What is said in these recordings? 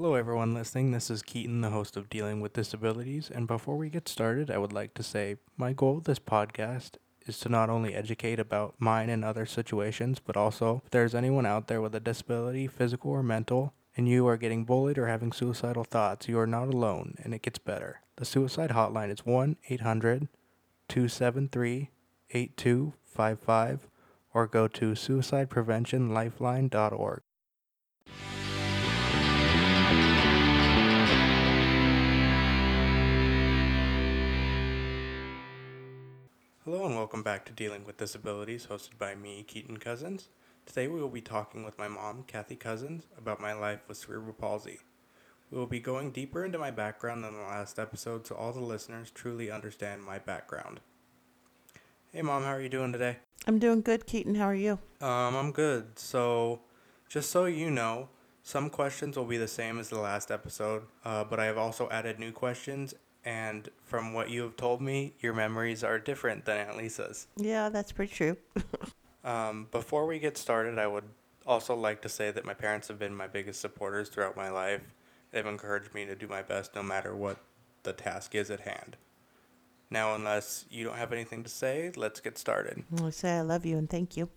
Hello, everyone listening. This is Keaton, the host of Dealing with Disabilities. And before we get started, I would like to say my goal of this podcast is to not only educate about mine and other situations, but also if there's anyone out there with a disability, physical or mental, and you are getting bullied or having suicidal thoughts, you are not alone and it gets better. The suicide hotline is 1 800 273 8255 or go to suicidepreventionlifeline.org. Hello and welcome back to Dealing with Disabilities, hosted by me, Keaton Cousins. Today we will be talking with my mom, Kathy Cousins, about my life with cerebral palsy. We will be going deeper into my background than the last episode so all the listeners truly understand my background. Hey mom, how are you doing today? I'm doing good, Keaton. How are you? Um, I'm good. So, just so you know, some questions will be the same as the last episode, uh, but I have also added new questions. And from what you have told me, your memories are different than Aunt Lisa's. Yeah, that's pretty true. Um, before we get started, I would also like to say that my parents have been my biggest supporters throughout my life. They've encouraged me to do my best no matter what the task is at hand. Now, unless you don't have anything to say, let's get started. I say I love you and thank you.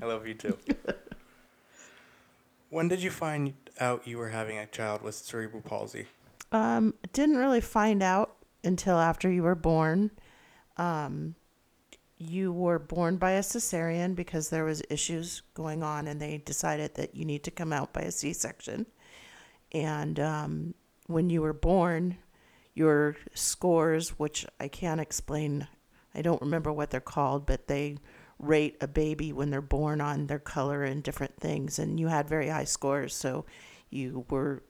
I love you too. when did you find out you were having a child with cerebral palsy? Um, didn't really find out until after you were born. Um, you were born by a cesarean because there was issues going on, and they decided that you need to come out by a C-section. And um, when you were born, your scores, which I can't explain, I don't remember what they're called, but they rate a baby when they're born on their color and different things. And you had very high scores, so you were,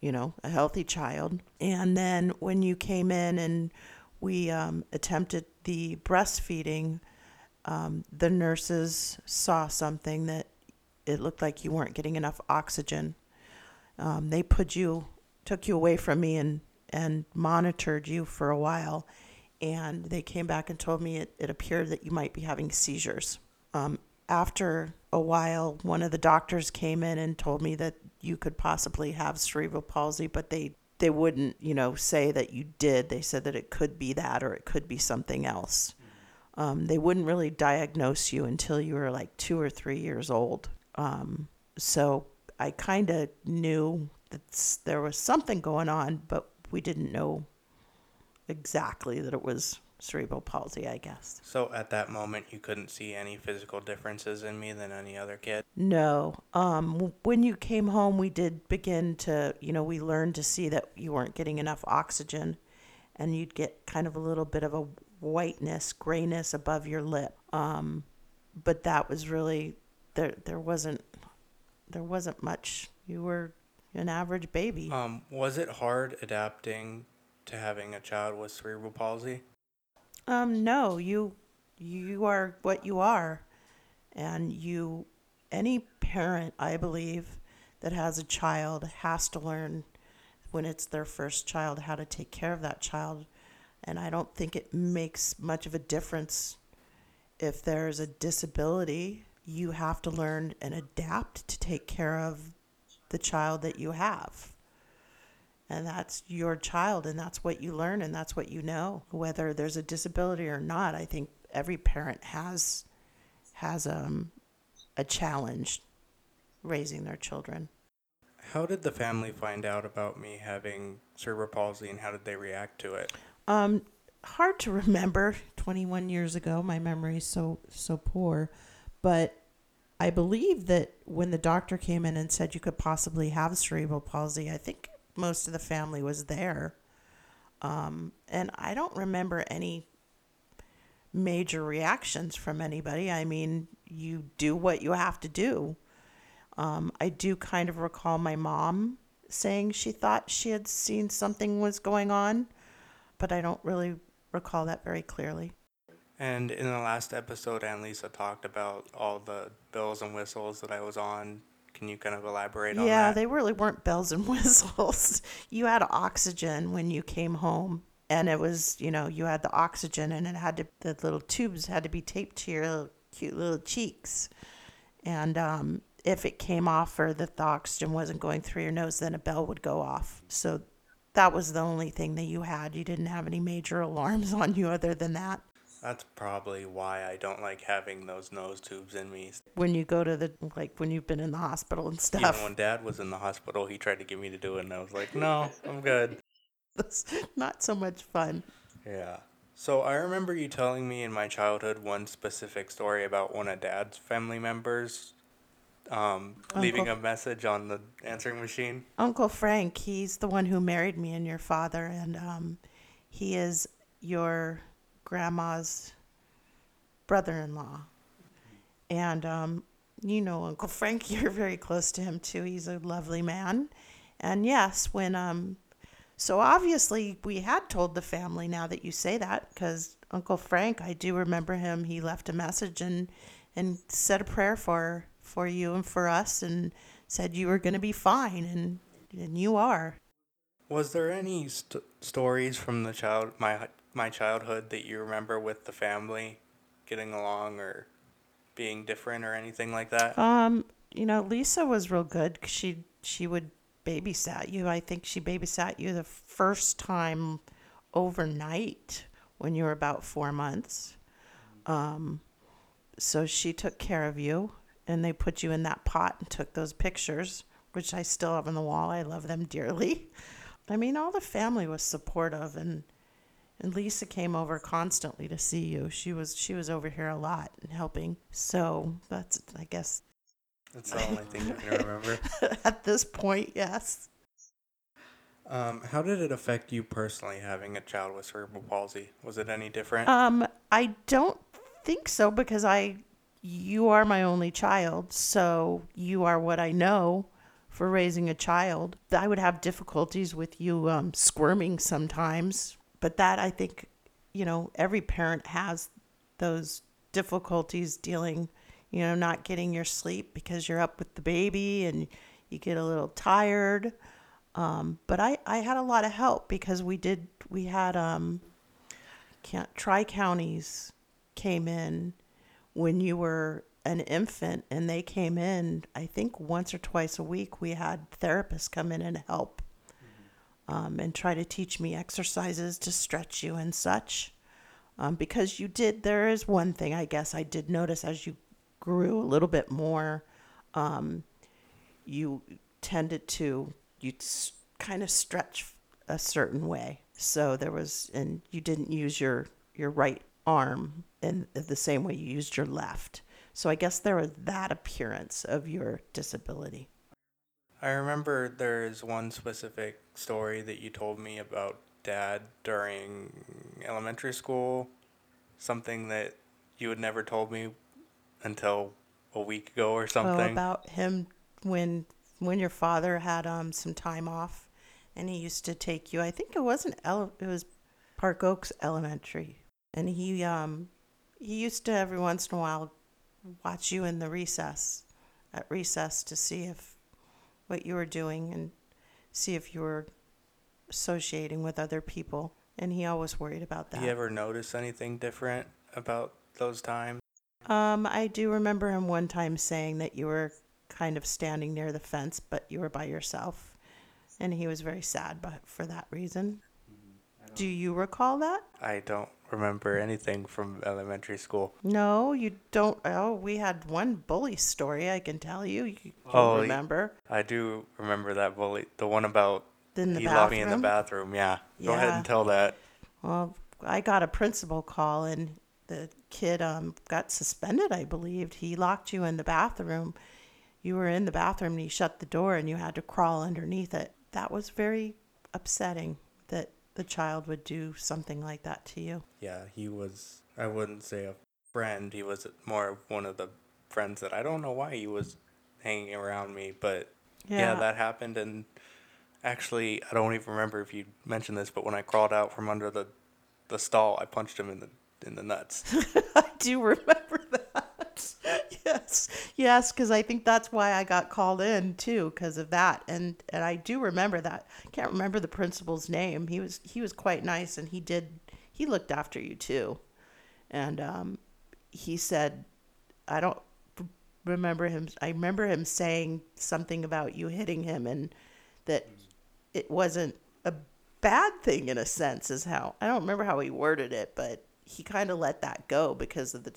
you know, a healthy child. And then when you came in and we um, attempted the breastfeeding, um, the nurses saw something that it looked like you weren't getting enough oxygen. Um, they put you, took you away from me and, and monitored you for a while. And they came back and told me it, it appeared that you might be having seizures. After a while, one of the doctors came in and told me that you could possibly have cerebral palsy, but they they wouldn't, you know, say that you did. They said that it could be that or it could be something else. Um, they wouldn't really diagnose you until you were like two or three years old. Um, so I kind of knew that there was something going on, but we didn't know exactly that it was cerebral palsy, I guess. So at that moment, you couldn't see any physical differences in me than any other kid? No. Um, when you came home, we did begin to, you know, we learned to see that you weren't getting enough oxygen and you'd get kind of a little bit of a whiteness, grayness above your lip. Um, but that was really, there, there wasn't, there wasn't much. You were an average baby. Um, was it hard adapting to having a child with cerebral palsy? Um, no, you you are what you are, and you any parent, I believe, that has a child has to learn when it's their first child how to take care of that child, and I don't think it makes much of a difference if there's a disability. You have to learn and adapt to take care of the child that you have and that's your child and that's what you learn and that's what you know. Whether there's a disability or not i think every parent has has um, a challenge raising their children. How did the family find out about me having cerebral palsy and how did they react to it? Um hard to remember. 21 years ago my memory is so so poor. But i believe that when the doctor came in and said you could possibly have cerebral palsy i think most of the family was there. Um, and I don't remember any major reactions from anybody. I mean, you do what you have to do. Um, I do kind of recall my mom saying she thought she had seen something was going on, but I don't really recall that very clearly. And in the last episode, Aunt Lisa talked about all the bells and whistles that I was on can you kind of elaborate on that? yeah, they really weren't bells and whistles. you had oxygen when you came home. And it was, you know, you had the oxygen and it had to, the little tubes had to be taped to your little, cute little cheeks. And um, if it came off or the oxygen wasn't going through your nose, then a bell would go off. So that was the only thing that you had. You didn't have any major alarms on you other than that. That's probably why I don't like having those nose tubes in me. When you go to the, like when you've been in the hospital and stuff. Even when dad was in the hospital, he tried to get me to do it, and I was like, no, I'm good. that's not so much fun. Yeah. So I remember you telling me in my childhood one specific story about one of dad's family members um, leaving a message on the answering machine. Uncle Frank, he's the one who married me and your father, and um, he is your grandma's brother-in-law. And um, you know Uncle Frank, you're very close to him too. He's a lovely man. And yes, when um, so obviously we had told the family. Now that you say that, because Uncle Frank, I do remember him. He left a message and and said a prayer for for you and for us, and said you were going to be fine, and and you are. Was there any st- stories from the child my my childhood that you remember with the family getting along or being different or anything like that? Um, you know, Lisa was real good. She she would babysat you. I think she babysat you the first time overnight when you were about four months. Um, so she took care of you, and they put you in that pot and took those pictures, which I still have on the wall. I love them dearly. I mean, all the family was supportive, and and Lisa came over constantly to see you. She was she was over here a lot and helping. So that's I guess That's the only thing I can remember. at this point, yes. Um, how did it affect you personally having a child with cerebral palsy? Was it any different? Um, I don't think so because I, you are my only child, so you are what I know for raising a child. I would have difficulties with you um, squirming sometimes, but that I think, you know, every parent has those difficulties dealing, you know, not getting your sleep because you're up with the baby and you get a little tired. Um, but I, I had a lot of help because we did, we had, um, can't, tri counties came in when you were an infant and they came in, I think once or twice a week, we had therapists come in and help um, and try to teach me exercises to stretch you and such. Um, because you did, there is one thing I guess I did notice as you grew a little bit more, um, you tended to, you kind of stretch a certain way. So there was, and you didn't use your, your right arm in the same way you used your left. So I guess there was that appearance of your disability. I remember there's one specific story that you told me about dad during elementary school, something that you had never told me until a week ago or Oh, something. about him when when your father had um some time off, and he used to take you. I think it wasn't ele- it was Park Oaks Elementary, and he um he used to every once in a while watch you in the recess at recess to see if what you were doing and see if you were associating with other people. And he always worried about that. You ever notice anything different about those times? Um, I do remember him one time saying that you were kind of standing near the fence, but you were by yourself, and he was very sad, but for that reason. Do you recall that? I don't remember anything from elementary school. No, you don't. Oh, we had one bully story I can tell you. You Oh, remember? I do remember that bully, the one about In the he locked me in the bathroom? bathroom. Yeah. Go ahead and tell that. Well, I got a principal call, and the kid um, got suspended, I believed. He locked you in the bathroom. You were in the bathroom, and he shut the door, and you had to crawl underneath it. That was very upsetting that the child would do something like that to you. Yeah, he was. I wouldn't say a friend. He was more of one of the friends that I don't know why he was hanging around me, but yeah, that happened. And actually, I don't even remember if you mentioned this, but when I crawled out from under the the stall, I punched him in the in the nuts. I do remember that. yes, yes, because I think that's why I got called in too, because of that, and and I do remember that. I can't remember the principal's name. He was he was quite nice, and he did he looked after you too, and um, he said, I don't remember him. I remember him saying something about you hitting him, and that it wasn't a bad thing in a sense. Is how I don't remember how he worded it, but he kind of let that go because of the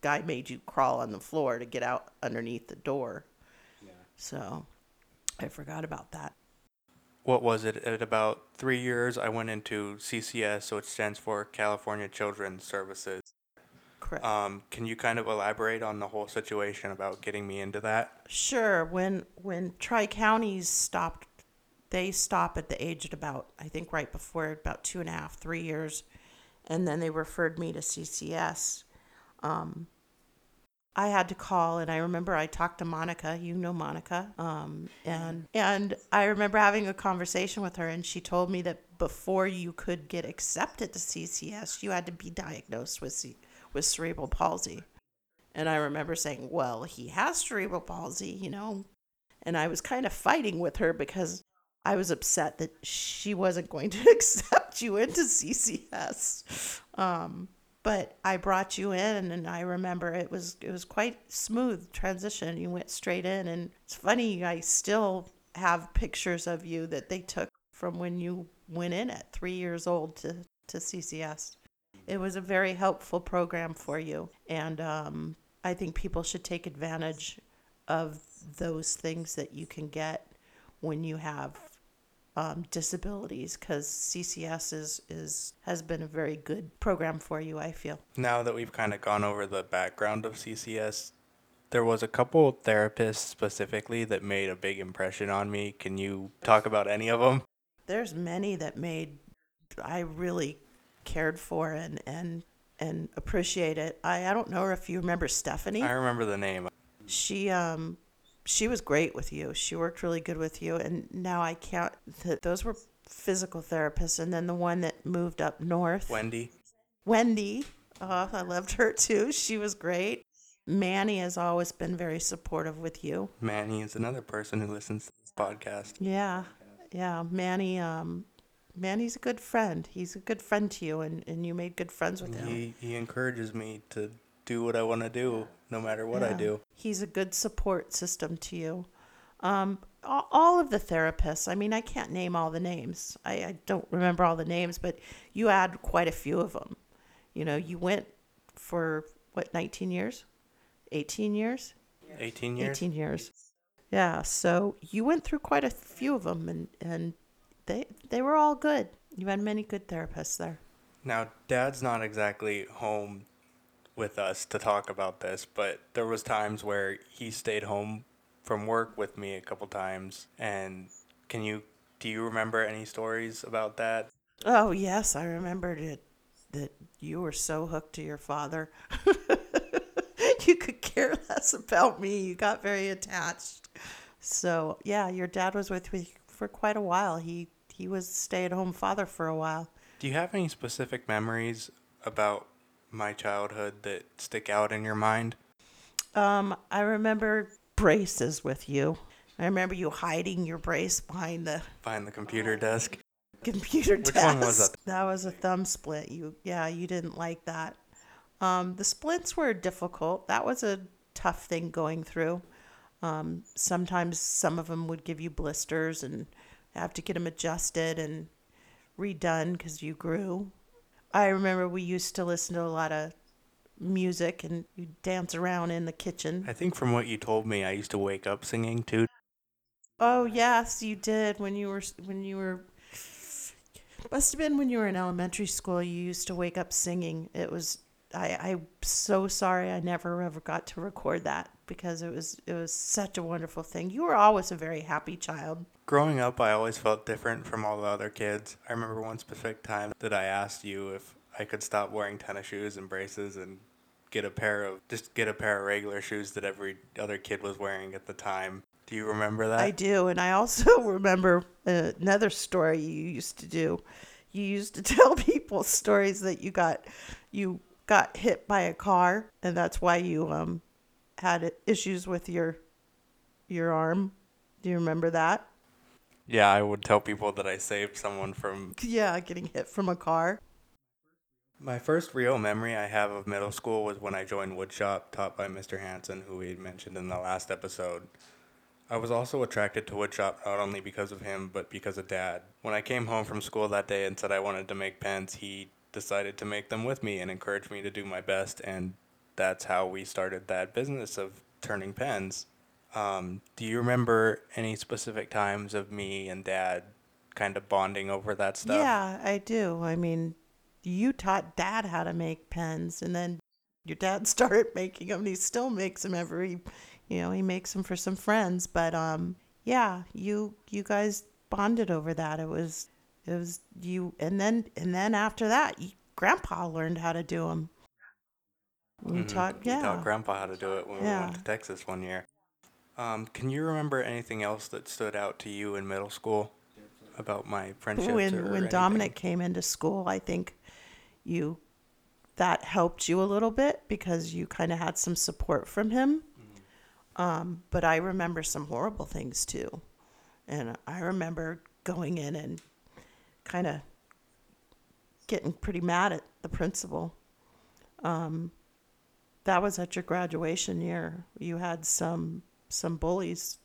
guy made you crawl on the floor to get out underneath the door. So I forgot about that. What was it? At about three years, I went into CCS, so it stands for California Children's Services. Correct. Um, can you kind of elaborate on the whole situation about getting me into that? Sure. When when tri counties stopped, they stop at the age of about I think right before about two and a half, three years, and then they referred me to CCS. Um, I had to call, and I remember I talked to Monica. You know Monica, um, and and I remember having a conversation with her, and she told me that before you could get accepted to CCS, you had to be diagnosed with C- with cerebral palsy. And I remember saying, "Well, he has cerebral palsy, you know." And I was kind of fighting with her because I was upset that she wasn't going to accept you into CCS. Um, but I brought you in, and I remember it was it was quite smooth transition. You went straight in, and it's funny. I still have pictures of you that they took from when you went in at three years old to to CCS. It was a very helpful program for you, and um, I think people should take advantage of those things that you can get when you have um, disabilities because CCS is, is has been a very good program for you. I feel. Now that we've kind of gone over the background of CCS, there was a couple therapists specifically that made a big impression on me. Can you talk about any of them? There's many that made I really cared for and and and appreciate it. I, I don't know if you remember Stephanie. I remember the name. she um she was great with you. She worked really good with you. And now I can't. Those were physical therapists, and then the one that moved up north, Wendy. Wendy. Oh, I loved her too. She was great. Manny has always been very supportive with you. Manny is another person who listens to this podcast. Yeah, yeah. Manny, um, Manny's a good friend. He's a good friend to you, and, and you made good friends with him. He he encourages me to do what I want to do, no matter what I do. He's a good support system to you. Um, all of the therapists, I mean, I can't name all the names. I, I don't remember all the names, but you had quite a few of them. You know, you went for what, 19 years? 18 years? 18 years. 18 years. Yeah, so you went through quite a few of them, and, and they, they were all good. You had many good therapists there. Now, Dad's not exactly home with us to talk about this, but there was times where he stayed home from work with me a couple times. And can you do you remember any stories about that? Oh yes, I remembered it. That you were so hooked to your father, you could care less about me. You got very attached. So yeah, your dad was with me for quite a while. He he was stay at home father for a while. Do you have any specific memories about my childhood that stick out in your mind? Um, I remember braces with you. I remember you hiding your brace behind the Behind the computer desk? computer Which desk. one was that? That was a thumb splint. You yeah, you didn't like that. Um, the splints were difficult. That was a tough thing going through. Um, sometimes some of them would give you blisters and have to get them adjusted and redone because you grew. I remember we used to listen to a lot of music and you dance around in the kitchen. I think from what you told me, I used to wake up singing too. Oh yes, you did when you were when you were. Must have been when you were in elementary school. You used to wake up singing. It was. I I'm so sorry. I never ever got to record that because it was it was such a wonderful thing. You were always a very happy child. Growing up, I always felt different from all the other kids. I remember one specific time that I asked you if I could stop wearing tennis shoes and braces and get a pair of just get a pair of regular shoes that every other kid was wearing at the time. Do you remember that? I do, and I also remember another story you used to do. You used to tell people stories that you got you got hit by a car, and that's why you um had issues with your your arm. Do you remember that? Yeah, I would tell people that I saved someone from Yeah, getting hit from a car. My first real memory I have of middle school was when I joined woodshop, taught by Mr. Hanson, who we mentioned in the last episode. I was also attracted to woodshop not only because of him, but because of dad. When I came home from school that day and said I wanted to make pens, he decided to make them with me and encouraged me to do my best, and that's how we started that business of turning pens. Um, do you remember any specific times of me and dad kind of bonding over that stuff? Yeah, I do. I mean, you taught dad how to make pens, and then your dad started making them. And he still makes them every, you know, he makes them for some friends. But um, yeah, you you guys bonded over that. It was it was you, and then and then after that, you, Grandpa learned how to do them. You Mhm. taught, We yeah. taught Grandpa how to do it when we went to Texas one year. Um, can you remember anything else that stood out to you in middle school about my friendships? or when when? Dominic came into school, I think you that helped you a little bit because you kind of had some support from him. Um, but I remember some horrible things too, and I remember going in and kind of getting pretty mad at the principal. Um, that was at your graduation year. You had some some bullies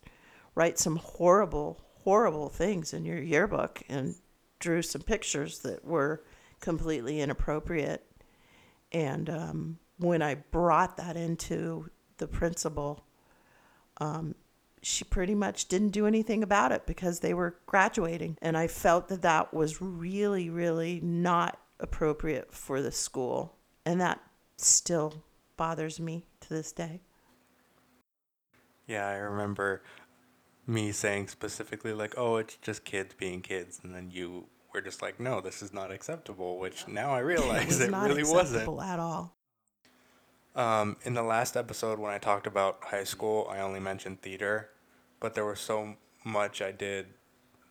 write some horrible, horrible things in your yearbook and drew some pictures that were completely inappropriate. And um, when I brought that into the principal, um, she pretty much didn't do anything about it because they were graduating. And I felt that that was really, really not appropriate for the school. And that still bothers me to this day. Yeah, I remember me saying specifically like, "Oh, it's just kids being kids," and then you were just like, "No, this is not acceptable." Which now I it realize was it, really wasn't. at all. Um, in the last episode, when I talked about high school, I only mentioned theater, but there was so much I did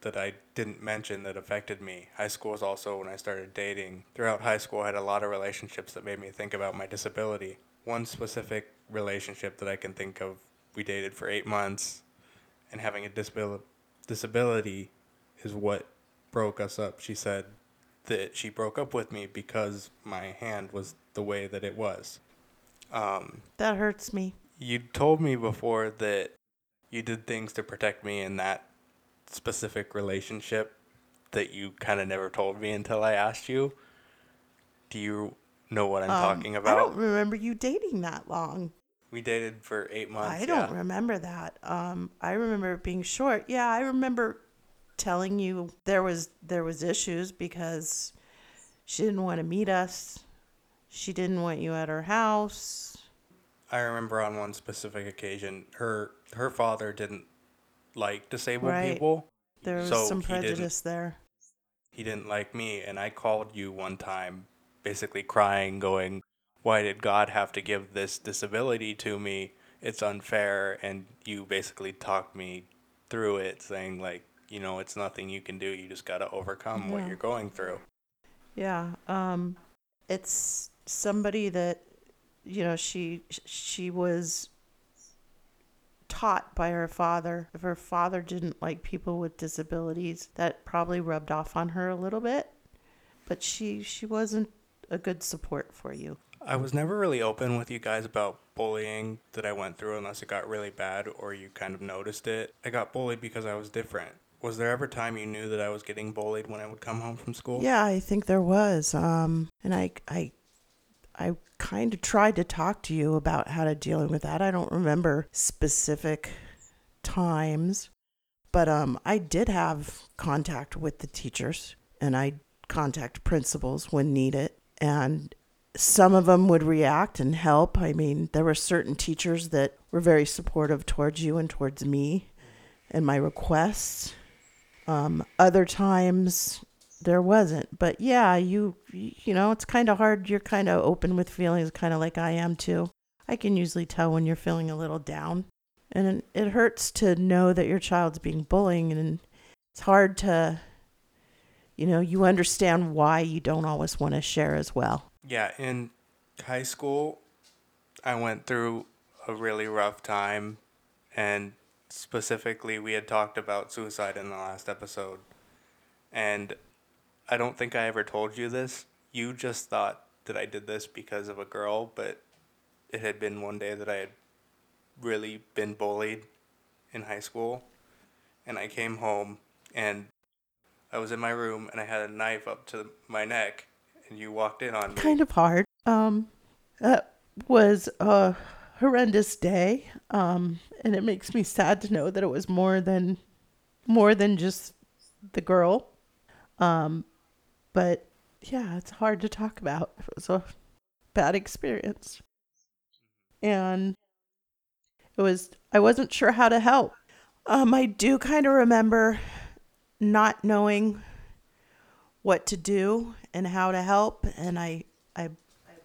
that I didn't mention that affected me. High school was also when I started dating. Throughout high school, I had a lot of relationships that made me think about my disability. One specific relationship that I can think of, we dated for eight months, and having a disabil- disability is what broke us up. She said that she broke up with me because my hand was the way that it was. Um, That hurts me. you told me before that you did things to protect me in that specific relationship that you kind of never told me until I asked you. Do you know what I'm Um, talking about? I don't remember you dating that long. We dated for eight months. I don't yeah. remember that. Um, I remember it being short. Yeah, I remember telling you there was there was issues because she didn't want to meet us. She didn't want you at her house. I remember on one specific occasion, her her father didn't like disabled Right. people. There was So some he prejudice there. he didn't like me and i called you one time basically crying going why did god have to give this disability to me it's unfair and you basically talked me through it saying like you know it's nothing you can do you just got to overcome what you're going through Yeah. Um, it's somebody that you know she she was taught by her father. If her father didn't like people with disabilities, that probably rubbed off on her a little bit. But she she wasn't a good support for you. I was never really open with you guys about bullying that i went through unless it got really bad or you kind of noticed it i got bullied because i was different was there ever time you knew that i was getting bullied when i would come home from school Yeah, I think there was. Um, and I I I kind of tried to talk to you about how to dealing with that. I don't remember specific times, but um, I did have contact with the teachers, and I contact principals when needed, and some of them would react and help. I mean, there were certain teachers that were very supportive towards you and towards me and my requests. Um, other times there wasn't, but yeah, you you know, it's kind of hard. You're kind of open with feelings, kind of like I am too. I can usually tell when you're feeling a little down, and it, it hurts to know that your child's being bullied, and it's hard to, you know, you understand why you don't always want to share as well. Yeah, in high school, I went through a really rough time, and specifically, we had talked about suicide in the last episode. And I don't think I ever told you this. You just thought that I did this because of a girl, but it had been one day that I had really been bullied in high school. And I came home and I was in my room and I had a knife up to my neck and you walked in on me. Kind of hard. Um, that was a horrendous day. Um, and it makes me sad to know that it was more than more than just the girl. Um, but yeah, it's hard to talk about. It was a bad experience. And it was I wasn't sure how to help. Um, I do kind of remember not knowing what to do and how to help and I I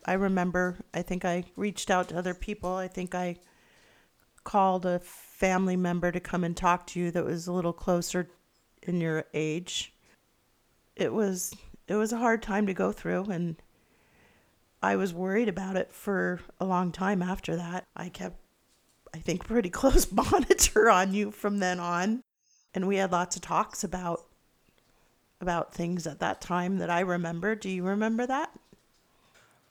I remember I think I reached out to other people. I think I called a family member to come and talk to you that was a little closer in your age. It was it was a hard time to go through and I was worried about it for a long time after that. I kept I think pretty close monitor on you from then on and we had lots of talks about about things at that time that I remember. Do you remember that?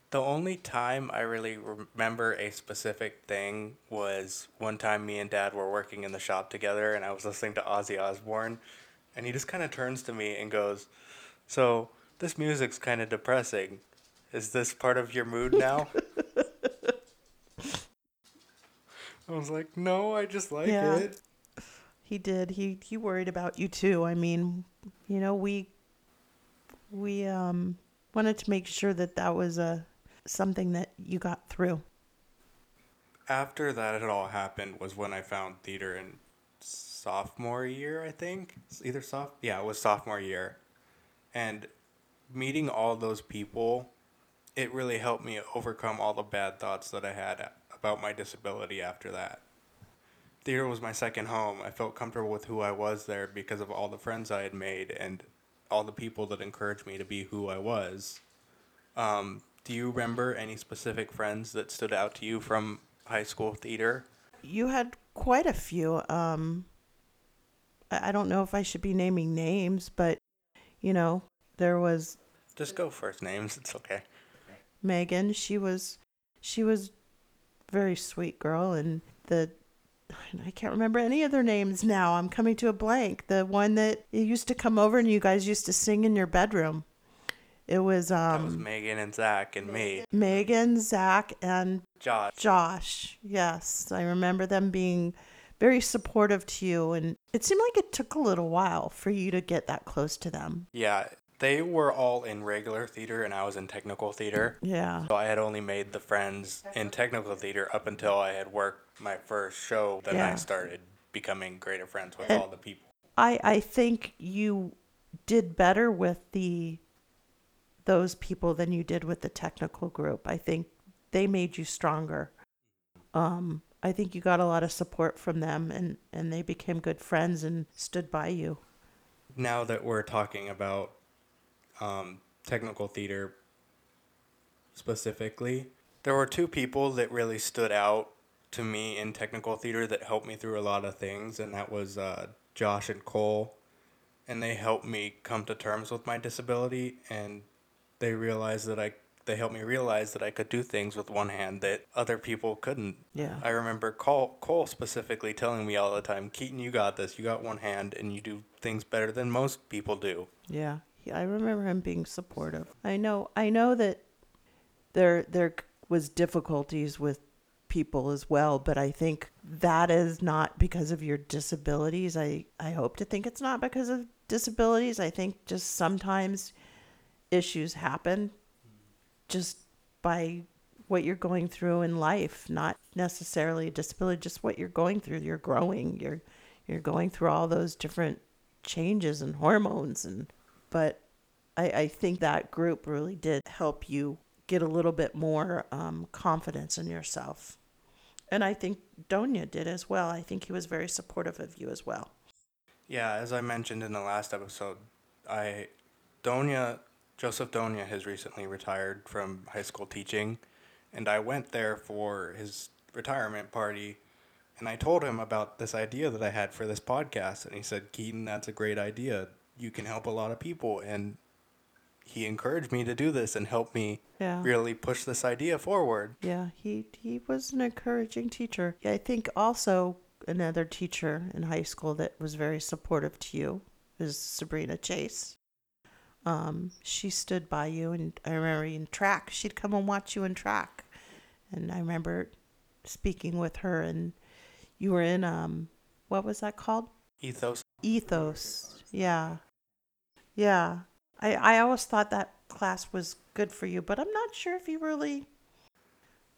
The only time I really remember a specific thing was one time me and dad were working in the shop together and I was listening to Ozzy Osbourne and he just kind of turns to me and goes, "So, this music's kind of depressing. Is this part of your mood now?" I was like, "No, I just like Yeah. it." He did. He he worried about you too. I mean, you know, we we um wanted to make sure that that was a something that you got through. After that it all happened was when I found theater in sophomore year, I think. It's Either soph yeah, it was sophomore year. And meeting all those people, it really helped me overcome all the bad thoughts that I had about my disability after that. Theater was my second home. I felt comfortable with who I was there because of all the friends I had made and all the people that encouraged me to be who I was. Um, do you remember any specific friends that stood out to you from high school theater? You had quite a few. Um, I don't know if I should be naming names, but you know, there was Just go first names. It's okay. Megan. She was she was very sweet girl, and the I can't remember any of their names now. I'm coming to a blank. The one that used to come over and you guys used to sing in your bedroom. It was um. That was um Megan and Zach and me. Megan, Zach, and Josh. Josh. Yes, I remember them being very supportive to you, and it seemed like it took a little while for you to get that close to them. Yeah, they were all in regular theater and I was in technical theater. Yeah. So I had only made the friends in technical theater up until I had worked my first show. Then I started becoming greater friends with And- all the people. I I think you did better with the those people than you did with the technical group. I think they made you stronger. Um I think you got a lot of support from them and and they became good friends and stood by you. Now that we're talking about um, technical theater specifically, there were two people that really stood out to me in technical theater that helped me through a lot of things, and that was uh, Josh and Cole. And they helped me come to terms with my disability, and they realized that I they helped me realize that I could do things with one hand that other people couldn't. Yeah. I remember Cole, Cole specifically telling me all the time, Keaton, you got this. You got one hand, and you do things better than most people do. Yeah, I remember him being supportive. I know, I know that there there was difficulties with people as well, but I think that is not because of your disabilities. I I hope to think it's not because of disabilities. I think just sometimes issues happen just by what you're going through in life, not necessarily a disability, just what you're going through. You're growing. You're you're going through all those different changes and hormones and but I, I think that group really did help you get a little bit more um, confidence in yourself. And I think Donia did as well. I think he was very supportive of you as well. Yeah, as I mentioned in the last episode, I Donia Joseph Donia has recently retired from high school teaching, and I went there for his retirement party, and I told him about this idea that I had for this podcast, and he said, "Keaton, that's a great idea. You can help a lot of people." And he encouraged me to do this and helped me Yeah. really push this idea forward. Yeah, he he was an encouraging teacher. I think also another teacher in high school that was very supportive to you is Sabrina Chase. Um, she stood by you, and I remember in track, she'd come and watch you in track, and I remember speaking with her, and you were in um, what was that called? Ethos. Ethos. Yeah, yeah. I I always thought that class was good for you, but I'm not sure if you really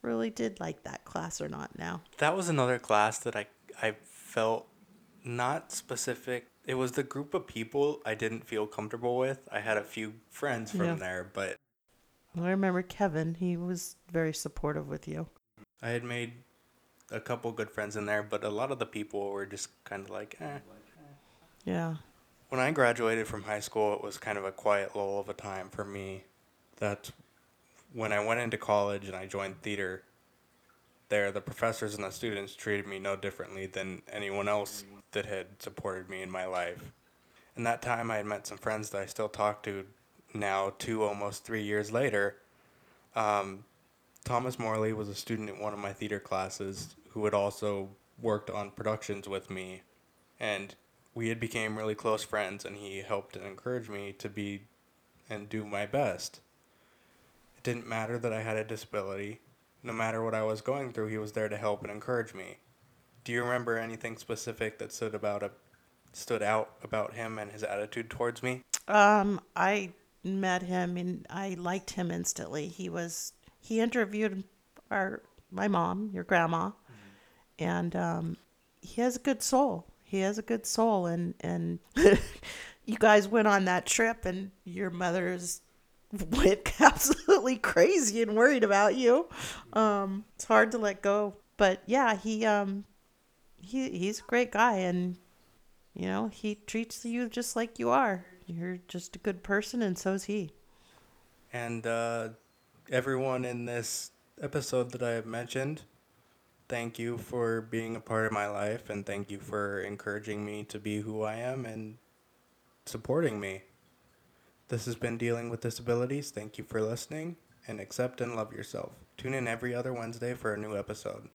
really did like that class or not now. That was another class that I I felt not specific. It was the group of people I didn't feel comfortable with. I had a few friends from Yeah. there, but I remember Kevin, he was very supportive with you. I had made a couple good friends in there, but a lot of the people were just kind of like, eh. Yeah. When I graduated from high school, it was kind of a quiet lull of a time for me. That's when I went into college and I joined theater. There, the professors and the students treated me no differently than anyone else that had supported me in my life. In that time, I had met some friends that I still talk to now, two almost three years later. Um, Thomas Morley was a student in one of my theater classes who had also worked on productions with me, and we had became really close friends. And he helped and encouraged me to be and do my best. It didn't matter that I had a disability. No matter what I was going through, he was there to help and encourage me. Do you remember anything specific that stood about a, stood out about him and his attitude towards me? Um, I met him and I liked him instantly. He was he interviewed our my mom, your grandma, and um, he has a good soul. He has a good soul, and and you guys went on that trip, and your mother's went absolutely crazy and worried about you. Um, it's hard to let go, but yeah, he um he he's a great guy, and you know he treats you just like you are. You're just a good person, and so's he. And uh, everyone in this episode that I have mentioned, thank you for being a part of my life and thank you for encouraging me to be who I am and supporting me. This has been Dealing with Disabilities. Thank you for listening and accept and love yourself. Tune in every other Wednesday for a new episode.